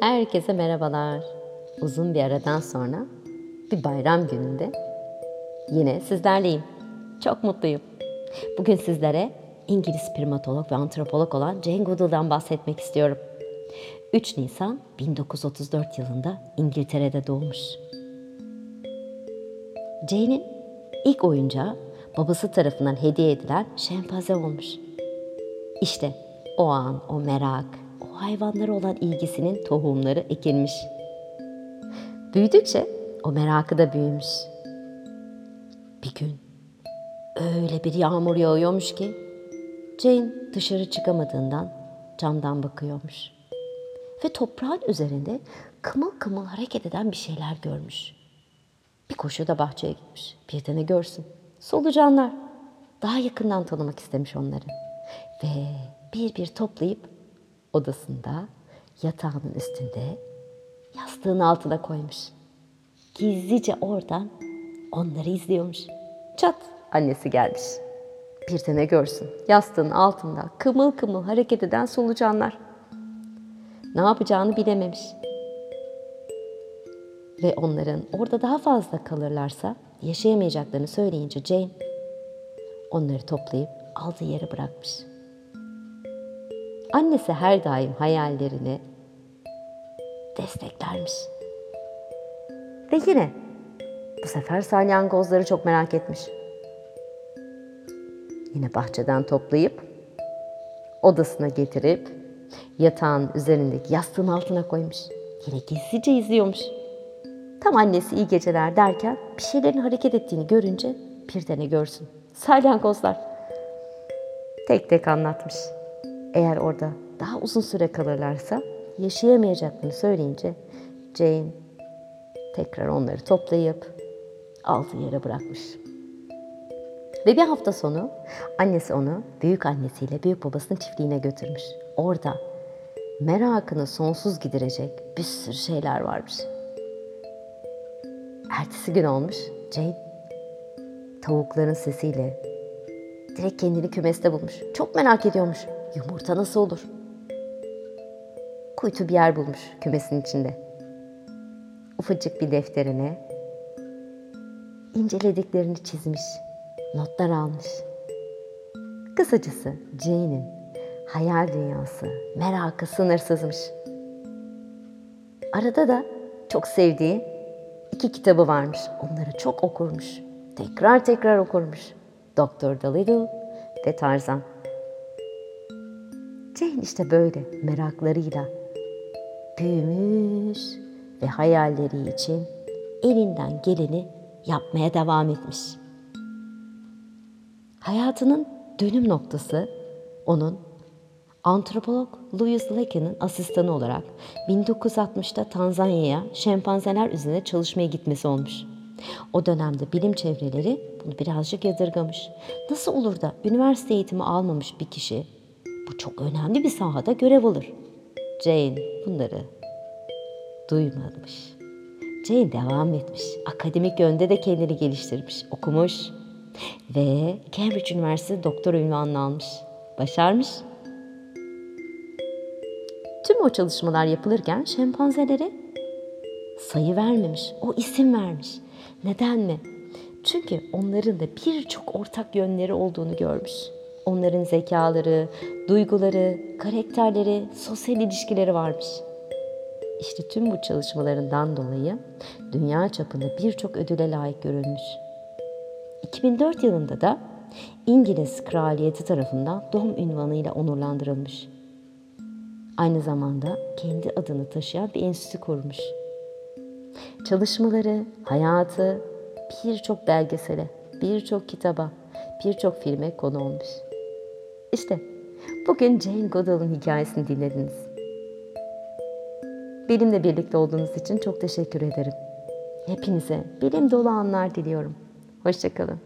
Herkese merhabalar. Uzun bir aradan sonra bir bayram gününde yine sizlerleyim. Çok mutluyum. Bugün sizlere İngiliz primatolog ve antropolog olan Jane Goodall'dan bahsetmek istiyorum. 3 Nisan 1934 yılında İngiltere'de doğmuş. Jane'in ilk oyuncağı babası tarafından hediye edilen şempanze olmuş. İşte o an o merak, o hayvanlara olan ilgisinin tohumları ekilmiş. Büyüdükçe o merakı da büyümüş. Bir gün öyle bir yağmur yağıyormuş ki Jane dışarı çıkamadığından camdan bakıyormuş. Ve toprağın üzerinde kımıl kımıl hareket eden bir şeyler görmüş. Bir koşuda bahçeye gitmiş. Bir de ne görsün? Solucanlar. Daha yakından tanımak istemiş onları. Ve bir bir toplayıp odasında yatağının üstünde yastığın altına koymuş. Gizlice oradan onları izliyormuş. Çat annesi gelmiş. Bir de ne görsün? Yastığın altında kımıl kımıl hareket eden solucanlar. Ne yapacağını bilememiş. Ve onların orada daha fazla kalırlarsa yaşayamayacaklarını söyleyince Jane onları toplayıp aldığı yere bırakmış. Annesi her daim hayallerini desteklermiş. Ve yine bu sefer salyangozları çok merak etmiş. Yine bahçeden toplayıp odasına getirip yatağın üzerindeki yastığın altına koymuş. Yine gizlice izliyormuş. Tam annesi iyi geceler derken bir şeylerin hareket ettiğini görünce bir de ne görsün. Salyangozlar. Tek tek anlatmış. Eğer orada daha uzun süre kalırlarsa yaşayamayacaklarını söyleyince Jane tekrar onları toplayıp aldığı yere bırakmış. Ve bir hafta sonu annesi onu büyük annesiyle büyük babasının çiftliğine götürmüş. Orada merakını sonsuz giderecek bir sürü şeyler varmış. Ertesi gün olmuş Jane tavukların sesiyle direkt kendini kümeste bulmuş. Çok merak ediyormuş. Yumurta nasıl olur? Kuytu bir yer bulmuş kümesin içinde. Ufacık bir defterine incelediklerini çizmiş, notlar almış. Kısacası Jane'in hayal dünyası, merakı sınırsızmış. Arada da çok sevdiği iki kitabı varmış. Onları çok okurmuş. Tekrar tekrar okurmuş. Doktor Dolittle ve Tarzan. Jane işte böyle meraklarıyla büyümüş ve hayalleri için elinden geleni yapmaya devam etmiş. Hayatının dönüm noktası onun antropolog Louis Leakey'nin asistanı olarak 1960'ta Tanzanya'ya şempanzeler üzerine çalışmaya gitmesi olmuş. O dönemde bilim çevreleri bunu birazcık yadırgamış. Nasıl olur da üniversite eğitimi almamış bir kişi bu çok önemli bir sahada görev alır. Jane bunları duymamış. Jane devam etmiş. Akademik yönde de kendini geliştirmiş, okumuş ve Cambridge Üniversitesi doktor ünvanını almış. Başarmış. Tüm o çalışmalar yapılırken şempanzelere sayı vermemiş, o isim vermiş. Neden mi? Çünkü onların da birçok ortak yönleri olduğunu görmüş. Onların zekaları, duyguları, karakterleri, sosyal ilişkileri varmış. İşte tüm bu çalışmalarından dolayı dünya çapında birçok ödüle layık görülmüş. 2004 yılında da İngiliz kraliyeti tarafından doğum ünvanıyla onurlandırılmış. Aynı zamanda kendi adını taşıyan bir enstitü kurmuş. Çalışmaları, hayatı birçok belgesele, birçok kitaba, birçok filme konu olmuş. İşte bugün Jane Goodall'ın hikayesini dinlediniz. Benimle birlikte olduğunuz için çok teşekkür ederim. Hepinize bilim dolu anlar diliyorum. Hoşçakalın.